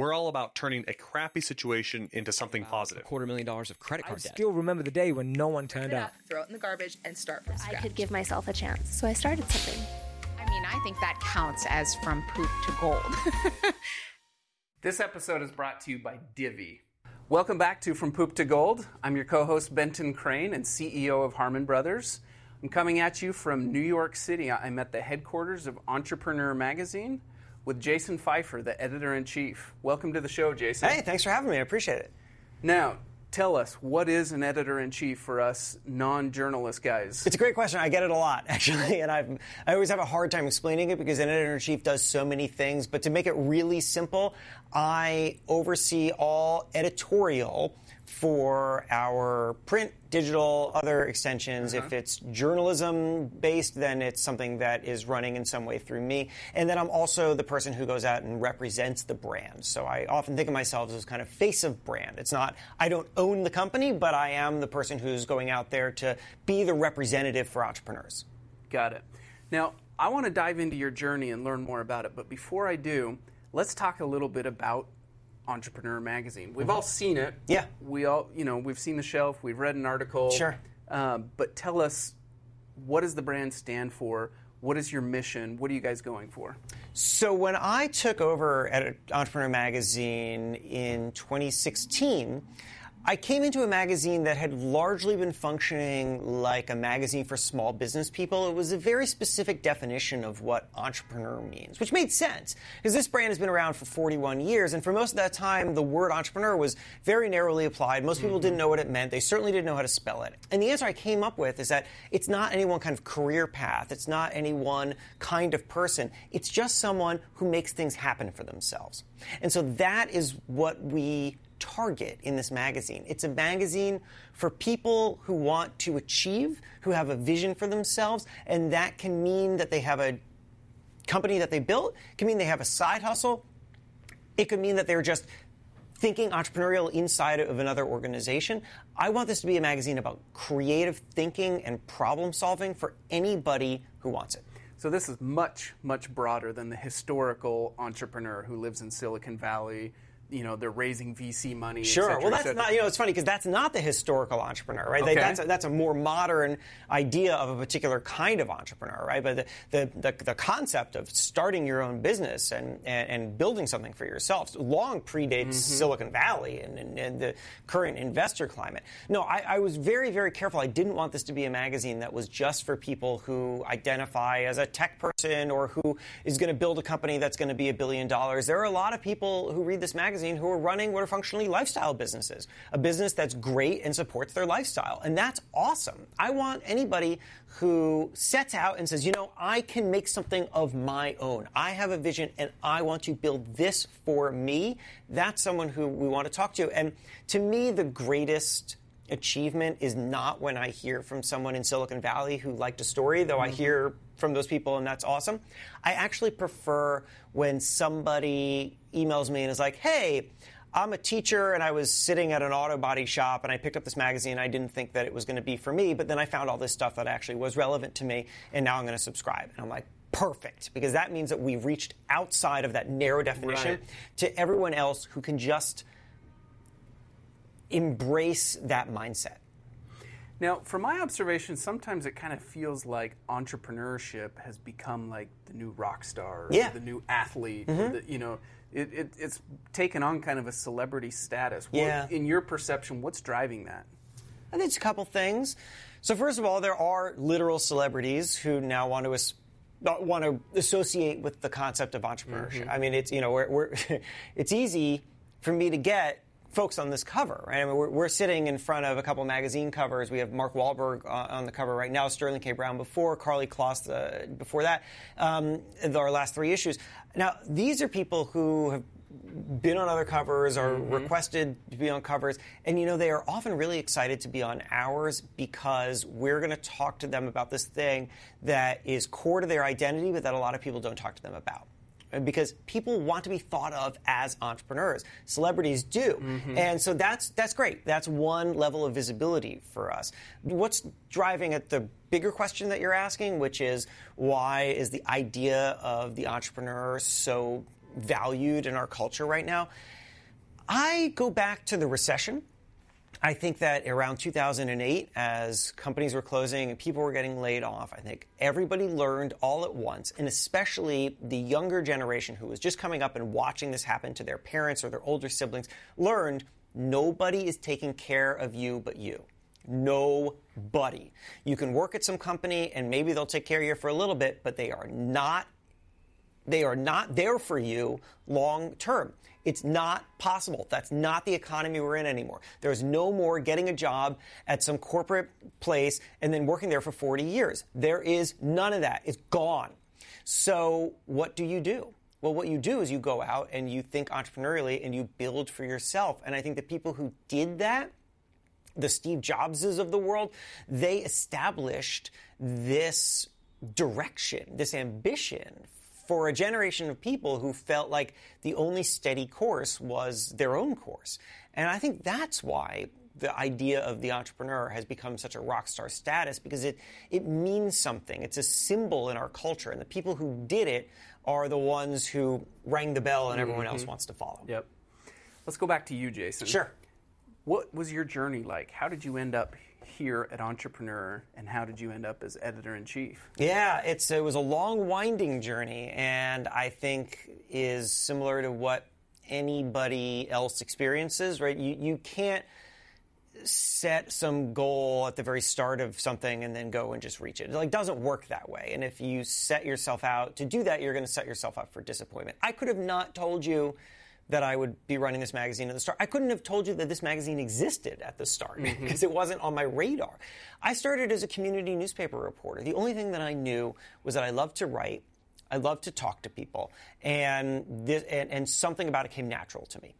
We're all about turning a crappy situation into something positive. A quarter million dollars of credit I card debt. I still remember the day when no one turned it up. up, throw it in the garbage, and start from scratch. I could give myself a chance, so I started something. I mean, I think that counts as from poop to gold. This episode is brought to you by Divvy. Welcome back to From Poop to Gold. I'm your co host, Benton Crane, and CEO of Harmon Brothers. I'm coming at you from New York City. I'm at the headquarters of Entrepreneur Magazine with Jason Feifer, the editor in chief. Welcome to the show, Jason. Hey, thanks for having me. I appreciate it. Now, tell us, what is an editor in chief for us non journalist guys? It's a great question. I get it a lot, actually, and I've, I always have a hard time explaining it because an editor in chief does so many things. But to make it really simple, I oversee all editorial for our print, digital, other extensions. If uh-huh. it's journalism based, then it's something that is running in some way through me. And then I'm also the person who goes out and represents the brand. So I often think of myself as kind of face of brand. It's not, I don't own the company, but I am the person who's going out there to be the representative for entrepreneurs. Got it. Now, I want to dive into your journey and learn more about it, but before I do, let's talk a little bit about Entrepreneur Magazine. We've all seen it. Yeah. We all, you know, we've seen the shelf, we've read an article. Sure. Um, but tell us, what does the brand stand for? What is your mission? What are you guys going for? So when I took over at Entrepreneur Magazine in 2016, I came into a magazine that had largely been functioning like a magazine for small business people. It was a very specific definition of what entrepreneur means, which made sense because this brand has been around for 41 years, and for most of that time, the word entrepreneur was very narrowly applied. Most people didn't mm-hmm. know what it meant. They certainly didn't know how to spell it. And the answer I came up with is that it's not any one kind of career path. It's not any one kind of person. It's just someone who makes things happen for themselves. And so that is what we target in this magazine. It's a magazine for people who want to achieve, who have a vision for themselves, and that can mean that they have a company that they built, it can mean they have a side hustle, it could mean that they're just thinking entrepreneurial inside of another organization. I want this to be a magazine about creative thinking and problem solving for anybody who wants it. So this is much, much broader than the historical entrepreneur who lives in Silicon Valley. You know, they're raising VC money. Sure. cetera, well, that's not, you know, it's funny because that's not the historical entrepreneur, right? They- Okay. that's, a, that's a more modern idea of a particular kind of entrepreneur, right? But the, the, the, the concept of starting your own business and, and, and building something for yourself long predates Mm-hmm. Silicon Valley and, and, and the current investor climate. No, I, I was very, very careful. I didn't want this to be a magazine that was just for people who identify as a tech person or who is going to build a company that's going to be a billion dollars. There are a lot of people who read this magazine who are running what are functionally lifestyle businesses, a business that's great and supports their lifestyle. And that's awesome. I want anybody who sets out and says, you know, I can make something of my own. I have a vision and I want to build this for me. That's someone who we want to talk to. And to me, the greatest achievement is not when I hear from someone in Silicon Valley who liked a story, though I mm-hmm. hear from those people and that's awesome. I actually prefer when somebody emails me and is like, hey, I'm a teacher and I was sitting at an auto body shop and I picked up this magazine. I didn't think that it was going to be for me, but then I found all this stuff that actually was relevant to me and now I'm going to subscribe. And I'm like, perfect, because that means that we've reached outside of that narrow definition Right. to everyone else who can just embrace that mindset. Now, from my observation, sometimes it kind of feels like entrepreneurship has become like the new rock star, or Yeah. Mm-hmm. the new athlete. or the- you know, it, it, it's taken on kind of a celebrity status. What- Yeah. in your perception, what's driving that? I think it's a couple things. So first of all, there are literal celebrities who now want to as- uh, want to associate with the concept of entrepreneurship. I mean, it's you know, we're, we're it's easy for me to get folks on this cover. Right? I mean, we're, we're sitting in front of a couple magazine covers. We have Mark Wahlberg uh, on the cover right now, Sterling K. Brown before, Karlie Kloss uh, before that. Um, our last three issues. Now, these are people who have been on other covers or requested to be on covers. And you know, they are often really excited to be on ours because we're going to talk to them about this thing that is core to their identity, but that a lot of people don't talk to them about. Because people want to be thought of as entrepreneurs, celebrities do, mm-hmm. and so that's that's great. That's one level of visibility for us. What's driving at the bigger question that you're asking, which is why is the idea of the entrepreneur so valued in our culture right now. I go back to the recession. I think that around 2008, as companies were closing and people were getting laid off, I think everybody learned all at once, and especially the younger generation who was just coming up and watching this happen to their parents or their older siblings, learned nobody is taking care of you but you. Nobody. You can work at some company and maybe they'll take care of you for a little bit, but they are not they are not there for you long term. It's not possible. That's not the economy we're in anymore. There's no more getting a job at some corporate place and then working there for 40 years. There is none of that. It's gone. So, what do you do? Well, what you do is you go out and you think entrepreneurially and you build for yourself. And I think the people who did that, the Steve Jobses of the world, they established this direction, this ambition for a generation of people who felt like the only steady course was their own course. And I think that's why the idea of the entrepreneur has become such a rock star status because it, it means something. It's a symbol in our culture. And the people who did it are the ones who rang the bell and everyone else mm-hmm. wants to follow. Yep. Let's go back to you, Jason. Sure. What was your journey like? How did you end up here at Entrepreneur, and how did you end up as editor in chief? Yeah, it's it was a long, winding journey, and I think is similar to what anybody else experiences. Right? You you can't set some goal at the very start of something and then go and just reach it. It like doesn't work that way. And if you set yourself out to do that, you're going to set yourself up for disappointment. I could have not told you that I would be running this magazine at the start. I couldn't have told you that this magazine existed at the start because mm-hmm. it wasn't on my radar. I started as a community newspaper reporter. The only thing that I knew was that I loved to write, I loved to talk to people, and, this, and, and something about it came natural to me.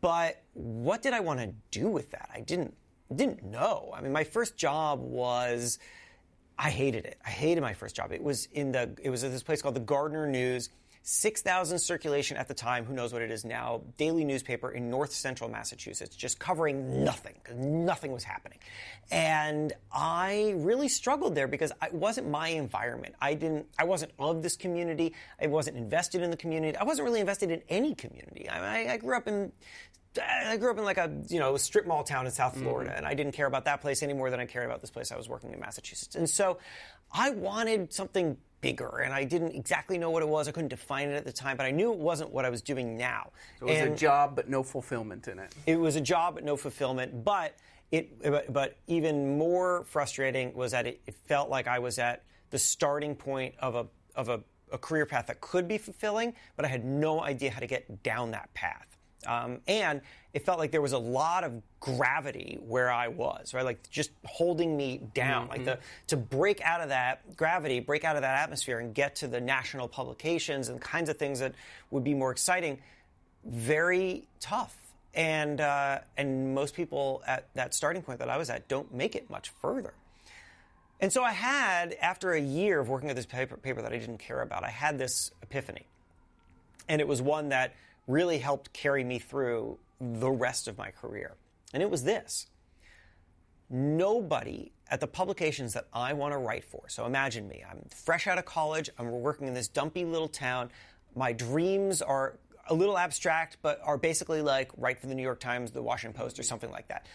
But what did I want to do with that? I didn't didn't know. I mean, my first job was I hated it. I hated my first job. It was in the it was at this place called the Gardner News 6,000 circulation at the time, who knows what it is now, daily newspaper in north central Massachusetts, just covering nothing, nothing was happening. And I really struggled there because it wasn't my environment. I didn't, I wasn't of this community. I wasn't invested in the community. I wasn't really invested in any community. I, I grew up in I grew up in like a you know strip mall town in South Florida, mm. and I didn't care about that place any more than I cared about this place I was working in Massachusetts. And so, I wanted something bigger, and I didn't exactly know what it was. I couldn't define it at the time, but I knew it wasn't what I was doing now. So it was and a job, but no fulfillment in it. It was a job, but no fulfillment. But it, but even more frustrating was that it, it felt like I was at the starting point of a of a, a career path that could be fulfilling, but I had no idea how to get down that path. Um, and it felt like there was a lot of gravity where I was, right? Like just holding me down. Mm-hmm. Like the to break out of that gravity, break out of that atmosphere, and get to the national publications and kinds of things that would be more exciting. Very tough. And uh, and most people at that starting point that I was at don't make it much further. And so I had, after a year of working at this paper, paper that I didn't care about, I had this epiphany. And it was one that really helped carry me through the rest of my career. And it was this nobody at the publications that I want to write for. So imagine me. I'm fresh out of college. I'm working in this dumpy little town. My dreams are a little abstract, but are basically like write for the New York Times, the Washington Post, or something like that.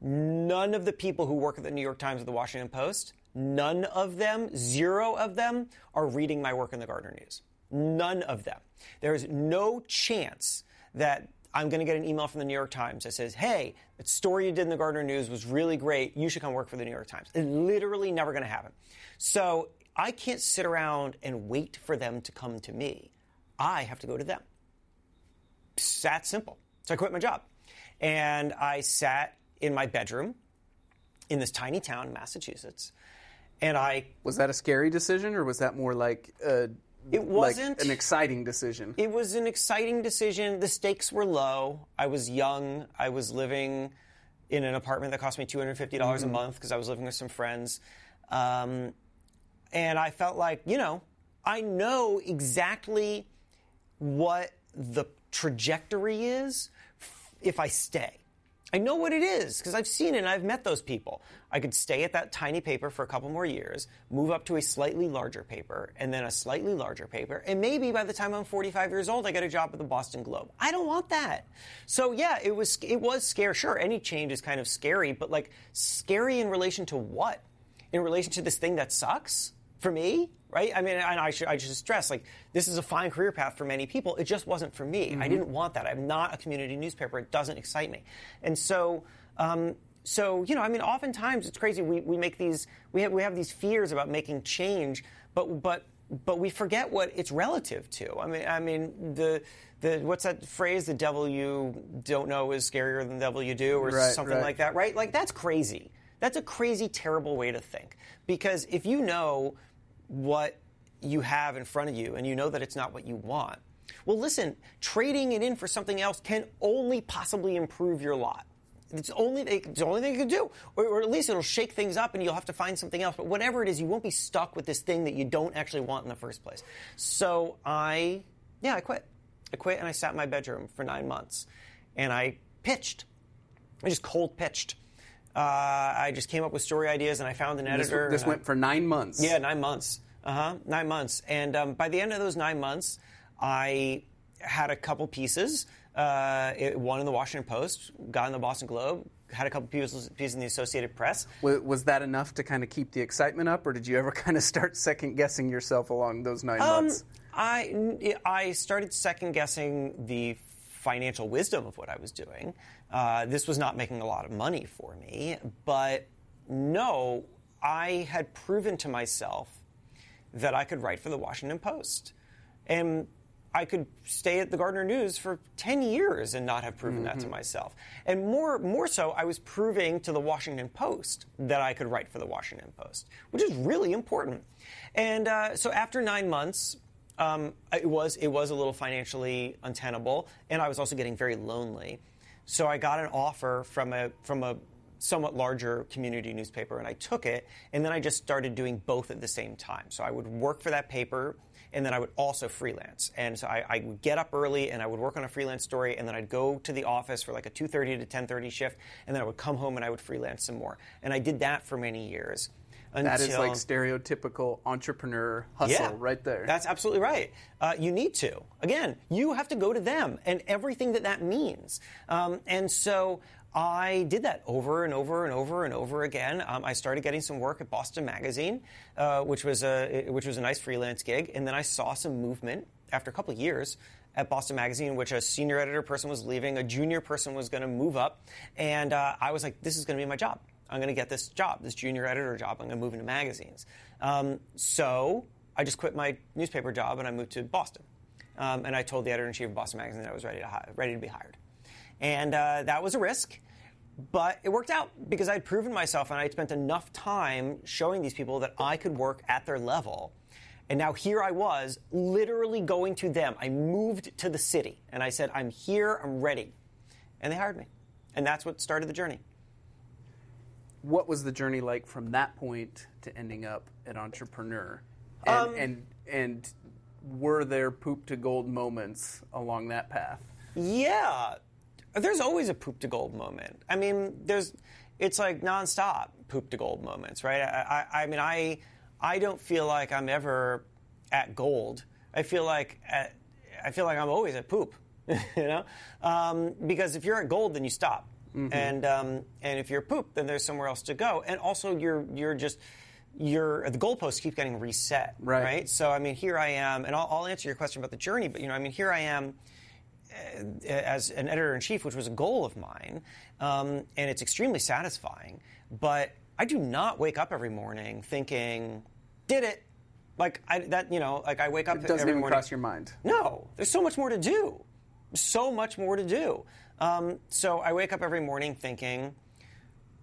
None of the people who work at the New York Times or the Washington Post, none of them, zero of them, are reading my work in the Gardner News. None of them. There is no chance that I'm going to get an email from the New York Times that says, hey, that story you did in the Gardner News was really great. You should come work for the New York Times. It's literally never going to happen. So I can't sit around and wait for them to come to me. I have to go to them. It's that simple. So I quit my job. And I sat in my bedroom in this tiny town in Massachusetts. And I. Was that a scary decision or was that more like a it wasn't like an exciting decision. It was an exciting decision. The stakes were low. I was young. I was living in an apartment that cost me two hundred fifty dollars mm-hmm. a month because I was living with some friends, um, and I felt like you know I know exactly what the trajectory is if I stay. I know what it is because I've seen it and I've met those people. I could stay at that tiny paper for a couple more years, move up to a slightly larger paper, and then a slightly larger paper, and maybe by the time I'm 45 years old, I get a job at the Boston Globe. I don't want that. So yeah, it was it was scary. Sure, any change is kind of scary, but like scary in relation to what? In relation to this thing that sucks for me? right? I mean, and I should, I should stress, like, this is a fine career path for many people. It just wasn't for me. Mm-hmm. I didn't want that. I'm not a community newspaper. It doesn't excite me. And so, um, so you know, I mean, oftentimes it's crazy. We, we make these, we have, we have these fears about making change, but, but, but we forget what it's relative to. I mean, I mean, the, the what's that phrase? The devil you don't know is scarier than the devil you do, or right, something right. like that, right? Like that's crazy. That's a crazy, terrible way to think. Because if you know what you have in front of you and you know that it's not what you want. Well, listen, trading it in for something else can only possibly improve your lot. It's only it's the only thing you can do, or, or, at least it'll shake things up, and you'll have to find something else. But whatever it is, you won't be stuck with this thing that you don't actually want in the first place. So I, yeah, I quit. I quit, and I sat in my bedroom for nine months, and I pitched. I just cold pitched. Uh, I just came up with story ideas, and I found an editor. This, this went I, for nine months. Yeah, nine months. Uh huh. Nine months. And um, by the end of those nine months, I had a couple pieces. Uh, it, one in the Washington Post, got in the Boston Globe, had a couple pieces, pieces in the Associated Press. Was, was, that enough to kind of keep the excitement up, or did you ever kind of start second guessing yourself along those nine um, months? I, I started second guessing the financial wisdom of what I was doing. Uh, this was not making a lot of money for me, but no, I had proven to myself that I could write for the Washington Post. And I could stay at the Gardner News for 10 years and not have proven mm-hmm. that to mm-hmm. myself. And more, more so, I was proving to the Washington Post that I could write for the Washington Post, which is really important. And uh, so after nine months, um, it was it was a little financially untenable, and I was also getting very lonely. So I got an offer from a from a somewhat larger community newspaper, and I took it, and then I just started doing both at the same time. So I would work for that paper, and then I would also freelance. And so I, I, would get up early, and I would work on a freelance story, and then I'd go to the office for like a 2.30 to 10.30 shift, and then I would come home and I would freelance some more. And I did that for many years. That is like stereotypical entrepreneur hustle yeah, right there. That's absolutely right. Uh, you need to. Again, you have to go to them and everything that that means. Um, and so I did that over and over and over and over again. Um, I started getting some work at Boston Magazine, uh, which was a which was a nice freelance gig, and then I saw some movement after a couple of years at Boston Magazine, in which a senior editor person was leaving, a junior person was going to move up, and uh, I was like, "This is going to be my job. I'm going to get this job, this junior editor job. I'm going to move into magazines." Um, so I just quit my newspaper job and I moved to Boston, um, and I told the editor in chief of Boston Magazine that I was ready to hi- ready to be hired. And uh, that was a risk, but it worked out because I'd proven myself and I'd spent enough time showing these people that I could work at their level. And now here I was, literally going to them. I moved to the city and I said, I'm here, I'm ready. And they hired me. And that's what started the journey. What was the journey like from that point to ending up an entrepreneur? And, um, and, and were there poop to gold moments along that path? Yeah, there's always a poop to gold moment. I mean, there's it's like nonstop poop to gold moments, right? I, I, I mean, I I don't feel like I'm ever at gold. I feel like at, I feel like I'm always at poop, you know, um, because if you're at gold, then you stop, mm-hmm. and um, and if you're poop, then there's somewhere else to go, and also you're you're just your the goalposts keep getting reset, right. right? So I mean, here I am, and I'll, I'll answer your question about the journey, but you know, I mean, here I am uh, as an editor in chief, which was a goal of mine, um, and it's extremely satisfying. But I do not wake up every morning thinking, "Did it." Like I, that, you know, like I wake up. It doesn't every even morning. cross your mind. No, there's so much more to do. So much more to do. Um, so I wake up every morning thinking,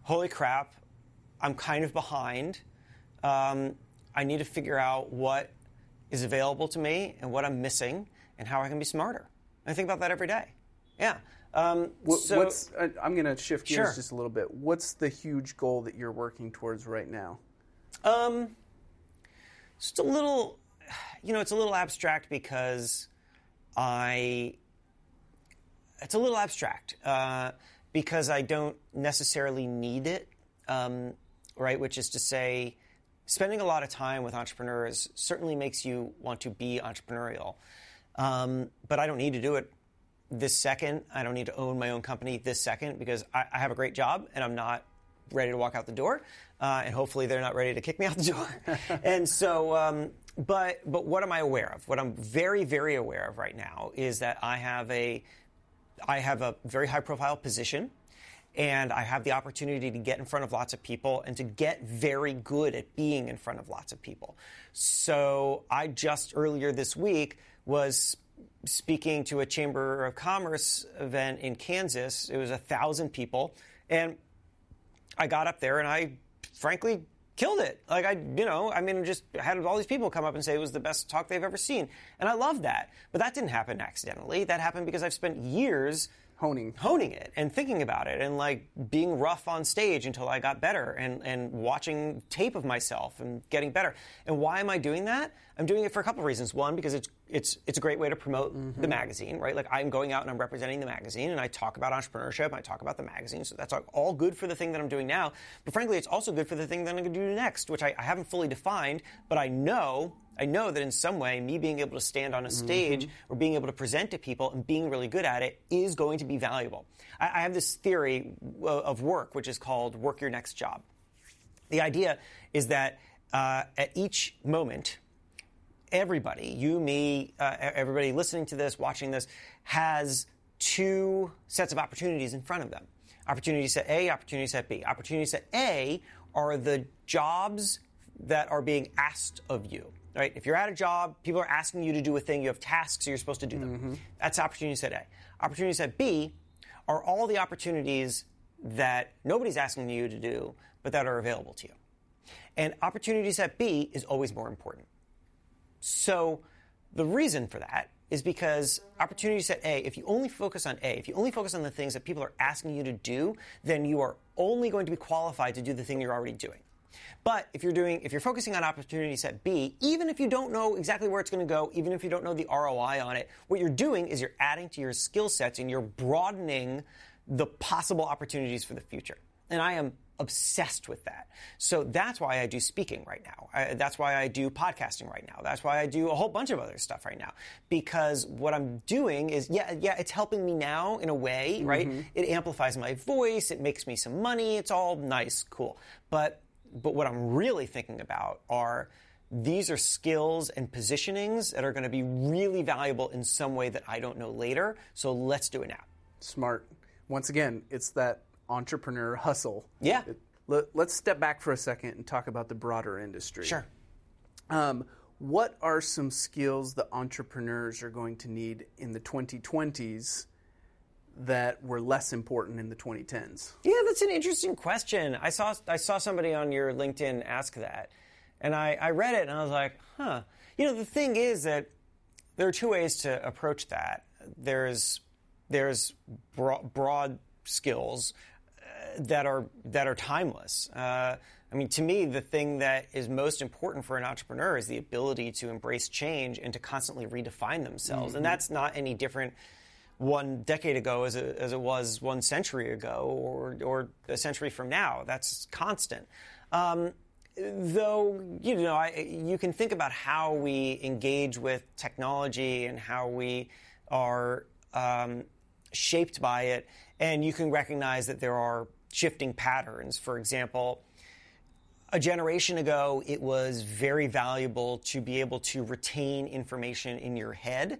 "Holy crap, I'm kind of behind. Um, I need to figure out what is available to me and what I'm missing, and how I can be smarter." I think about that every day. Yeah. Um, what, so, what's, I'm going to shift gears sure. just a little bit. What's the huge goal that you're working towards right now? Um, just a little, you know, it's a little abstract because I, it's a little abstract uh, because I don't necessarily need it, um, right? Which is to say, spending a lot of time with entrepreneurs certainly makes you want to be entrepreneurial. Um, but I don't need to do it this second. I don't need to own my own company this second because I, I have a great job and I'm not ready to walk out the door. Uh, and hopefully they're not ready to kick me out the door. and so, um, but but what am I aware of? What I'm very very aware of right now is that I have a I have a very high profile position and I have the opportunity to get in front of lots of people and to get very good at being in front of lots of people. So I just earlier this week was speaking to a Chamber of Commerce event in Kansas. It was a thousand people, and I got up there and I frankly killed it. Like I, you know, I mean, just had all these people come up and say it was the best talk they've ever seen, and I love that. But that didn't happen accidentally. That happened because I've spent years honing honing it and thinking about it and like being rough on stage until I got better and and watching tape of myself and getting better. And why am I doing that? I'm doing it for a couple of reasons. One, because it's it's it's a great way to promote mm-hmm. the magazine, right? Like I'm going out and I'm representing the magazine and I talk about entrepreneurship, I talk about the magazine, so that's all good for the thing that I'm doing now. But frankly, it's also good for the thing that I'm going to do next, which I, I haven't fully defined, but I know I know that in some way, me being able to stand on a stage mm-hmm. or being able to present to people and being really good at it is going to be valuable. I, I have this theory of work, which is called work your next job. The idea is that uh, at each moment, everybody, you, me, uh, everybody listening to this, watching this, has two sets of opportunities in front of them. Opportunity set A, opportunity set B. Opportunity set A are the jobs that are being asked of you right? If you're at a job, people are asking you to do a thing, you have tasks, so you're supposed to do them. Mm-hmm. That's opportunity set A. Opportunity set B are all the opportunities that nobody's asking you to do, but that are available to you. And opportunity set B is always more important. So the reason for that is because opportunity set A, if you only focus on A, if you only focus on the things that people are asking you to do, then you are only going to be qualified to do the thing you're already doing. But if you're doing, if you're focusing on opportunity set B, even if you don't know exactly where it's going to go, even if you don't know the ROI on it, what you're doing is you're adding to your skill sets and you're broadening the possible opportunities for the future. And I am obsessed with that. So that's why I do speaking right now. I, that's why I do podcasting right now. That's why I do a whole bunch of other stuff right now. Because what I'm doing is, yeah, yeah, it's helping me now in a way, right? Mm-hmm. It amplifies my voice. It makes me some money. It's all nice, cool. But but what I'm really thinking about are these are skills and positionings that are going to be really valuable in some way that I don't know later. So let's do it now. Smart. Once again, it's that entrepreneur hustle. Yeah. Let, us step back for a second and talk about the broader industry. Sure. Um, what are some skills that entrepreneurs are going to need in the 2020s that were less important in the 2010s? Yeah, that's an interesting question. I saw I saw somebody on your LinkedIn ask that, and I, I read it and I was like, huh. You know, the thing is that there are two ways to approach that. There's there's broad, broad skills uh, that are that are timeless. Uh, I mean, to me, the thing that is most important for an entrepreneur is the ability to embrace change and to constantly redefine themselves. Mm-hmm. And that's not any different one decade ago as, it, as it was one century ago or, or a century from now. That's constant. Um, though, you know, I, you can think about how we engage with technology and how we are um, shaped by it, and you can recognize that there are shifting patterns. For example, a generation ago, it was very valuable to be able to retain information in your head.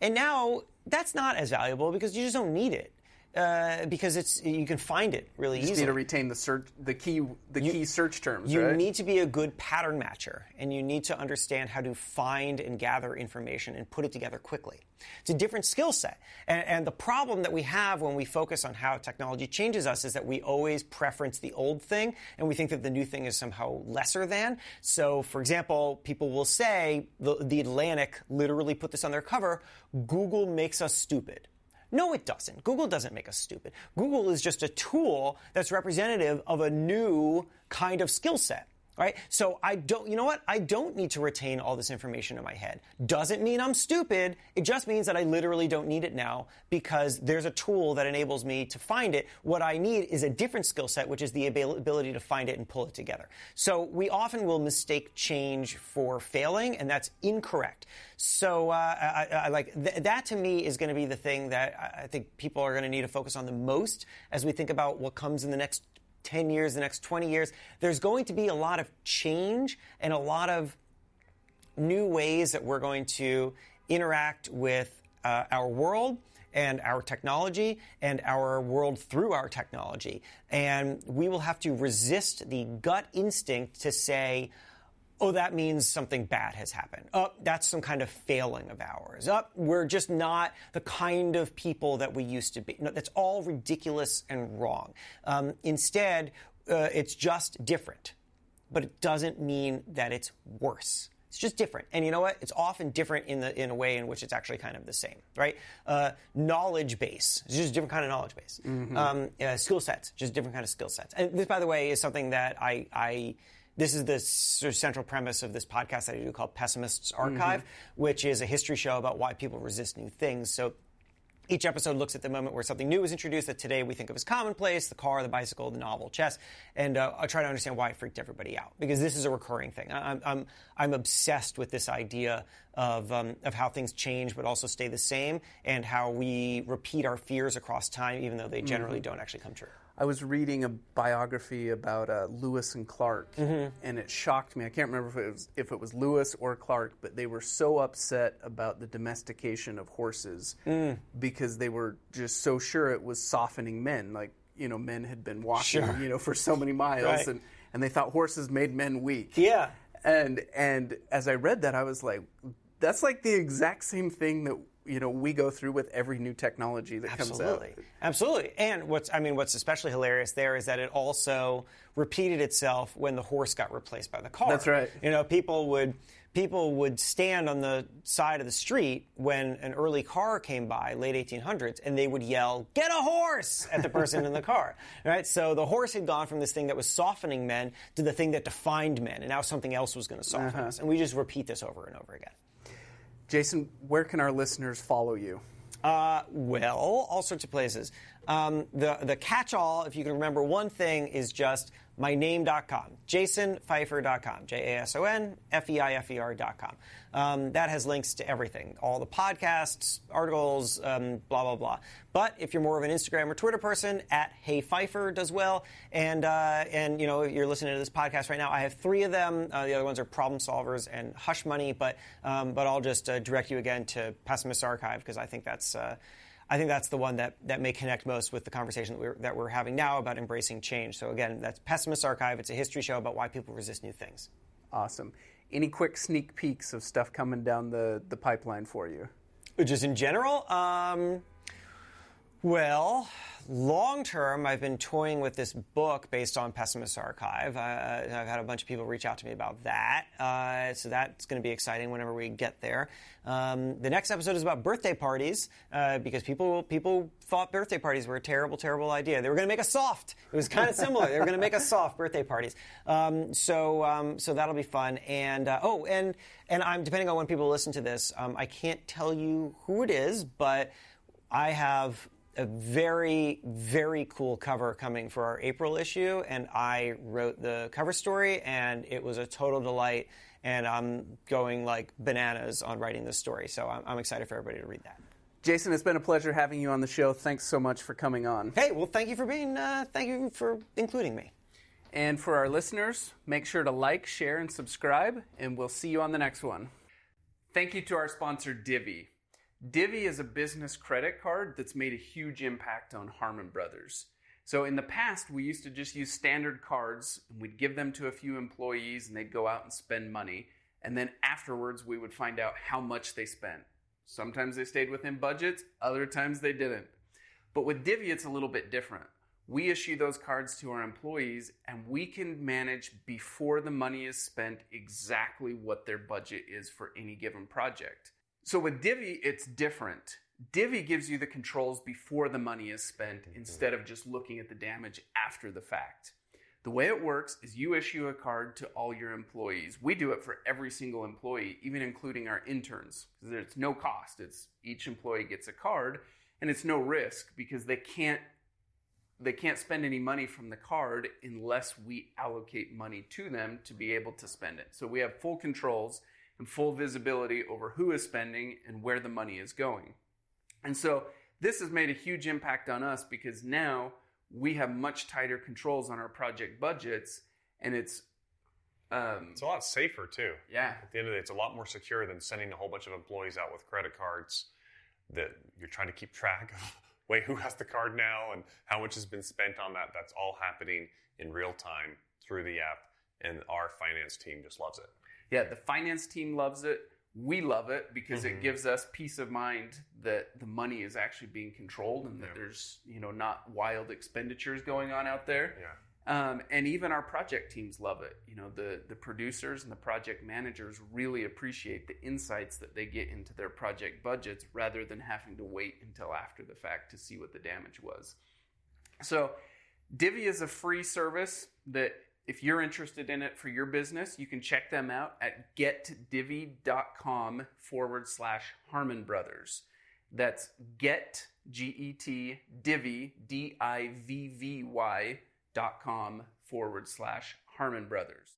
And now that's not as valuable because you just don't need it. Uh, because it's you can find it really you just easily. need to retain the search, the key, the you, key search terms. You right? need to be a good pattern matcher, and you need to understand how to find and gather information and put it together quickly. It's a different skill set, and, and the problem that we have when we focus on how technology changes us is that we always preference the old thing, and we think that the new thing is somehow lesser than. So, for example, people will say the, the Atlantic literally put this on their cover: Google makes us stupid. No, it doesn't. Google doesn't make us stupid. Google is just a tool that's representative of a new kind of skill set. Right? So I don't, you know what? I don't need to retain all this information in my head. Doesn't mean I'm stupid. It just means that I literally don't need it now because there's a tool that enables me to find it. What I need is a different skill set, which is the ability to find it and pull it together. So we often will mistake change for failing, and that's incorrect. So uh, I, I, like th- that to me is going to be the thing that I think people are going to need to focus on the most as we think about what comes in the next 10 years, the next 20 years, there's going to be a lot of change and a lot of new ways that we're going to interact with uh, our world and our technology and our world through our technology. And we will have to resist the gut instinct to say, oh, that means something bad has happened. Oh, that's some kind of failing of ours. Oh, we're just not the kind of people that we used to be. No, that's all ridiculous and wrong. Um, instead, uh, it's just different, but it doesn't mean that it's worse. It's just different, and you know what? It's often different in the in a way in which it's actually kind of the same, right? Uh, knowledge base, it's just a different kind of knowledge base. Mm-hmm. Um, uh, skill sets, just different kind of skill sets. And this, by the way, is something that I, I this is the sort of central premise of this podcast that I do called Pessimist's Archive, mm-hmm. which is a history show about why people resist new things. So each episode looks at the moment where something new is introduced that today we think of as commonplace the car, the bicycle, the novel, chess. And uh, I try to understand why it freaked everybody out because this is a recurring thing. I'm, I'm, I'm obsessed with this idea of, um, of how things change but also stay the same and how we repeat our fears across time even though they generally mm-hmm. don't actually come true. I was reading a biography about uh, Lewis and Clark, mm-hmm. and it shocked me. I can't remember if it, was, if it was Lewis or Clark, but they were so upset about the domestication of horses mm. because they were just so sure it was softening men. Like you know, men had been walking, sure. you know, for so many miles, right. and and they thought horses made men weak. Yeah. And and as I read that, I was like, that's like the exact same thing that you know we go through with every new technology that Absolutely. comes out. Absolutely. And what's I mean what's especially hilarious there is that it also repeated itself when the horse got replaced by the car. That's right. You know, people would people would stand on the side of the street when an early car came by, late 1800s, and they would yell, "Get a horse!" at the person in the car. Right? So the horse had gone from this thing that was softening men to the thing that defined men, and now something else was going to soften uh-huh. us. And we just repeat this over and over again. Jason, where can our listeners follow you? Uh, well, all sorts of places. Um, the the catch-all, if you can remember one thing, is just myname.com, jasonfeifer.com, J A S O N F E I F E R.com. Um, that has links to everything, all the podcasts, articles, um, blah, blah, blah. But if you're more of an Instagram or Twitter person, at Hey Feifer does well. And, uh, and you know, you're listening to this podcast right now, I have three of them. Uh, the other ones are Problem Solvers and Hush Money. But, um, but I'll just uh, direct you again to Pessimist Archive because I think that's. I think that's the one that, that may connect most with the conversation that we're, that we're having now about embracing change. So, again, that's Pessimist Archive. It's a history show about why people resist new things. Awesome. Any quick sneak peeks of stuff coming down the, the pipeline for you? Just in general? Um, well, long term, I've been toying with this book based on Pessimist Archive. Uh, I've had a bunch of people reach out to me about that. Uh, so that's going to be exciting whenever we get there. Um, the next episode is about birthday parties uh, because people people thought birthday parties were a terrible, terrible idea. They were going to make us soft. It was kind of similar. they were going to make us soft birthday parties. Um, so um, so that'll be fun. And uh, oh, and and I'm depending on when people listen to this, um, I can't tell you who it is, but I have a very, very cool cover coming for our April issue, and I wrote the cover story, and it was a total delight. And I'm going like bananas on writing this story, so I'm, I'm excited for everybody to read that. Jason, it's been a pleasure having you on the show. Thanks so much for coming on. Hey, well, thank you for being, uh, thank you for including me. And for our listeners, make sure to like, share, and subscribe, and we'll see you on the next one. Thank you to our sponsor, Divvy. Divvy is a business credit card that's made a huge impact on Harmon Brothers. So in the past, we used to just use standard cards and we'd give them to a few employees and they'd go out and spend money. And then afterwards, we would find out how much they spent. Sometimes they stayed within budgets, other times they didn't. But with Divvy, it's a little bit different. We issue those cards to our employees and we can manage before the money is spent exactly what their budget is for any given project. So with Divvy, it's different. Divvy gives you the controls before the money is spent mm-hmm. instead of just looking at the damage after the fact. The way it works is you issue a card to all your employees. We do it for every single employee, even including our interns, because it's no cost. It's each employee gets a card, and it's no risk because they can't they can't spend any money from the card unless we allocate money to them to be able to spend it. So we have full controls and full visibility over who is spending and where the money is going. And so this has made a huge impact on us because now we have much tighter controls on our project budgets and it's um, It's a lot safer too. yeah At the end of the day, it's a lot more secure than sending a whole bunch of employees out with credit cards that you're trying to keep track of. Wait, who has the card now and how much has been spent on that? That's all happening in real time through the app, and our finance team just loves it. Yeah the finance team loves it we love it because it Mhm. gives us peace of mind that the money is actually being controlled and that Yeah. there's you know not wild expenditures going on out there Yeah. um, and even our project teams love it you know the the producers and the project managers really appreciate the insights that they get into their project budgets rather than having to wait until after the fact to see what the damage was so Divvy is a free service that if you're interested in it for your business, you can check them out at getdivvy.com forward slash Harmon Brothers. That's get, G E T, divvy, D I V V Y dot com forward slash Harmon Brothers.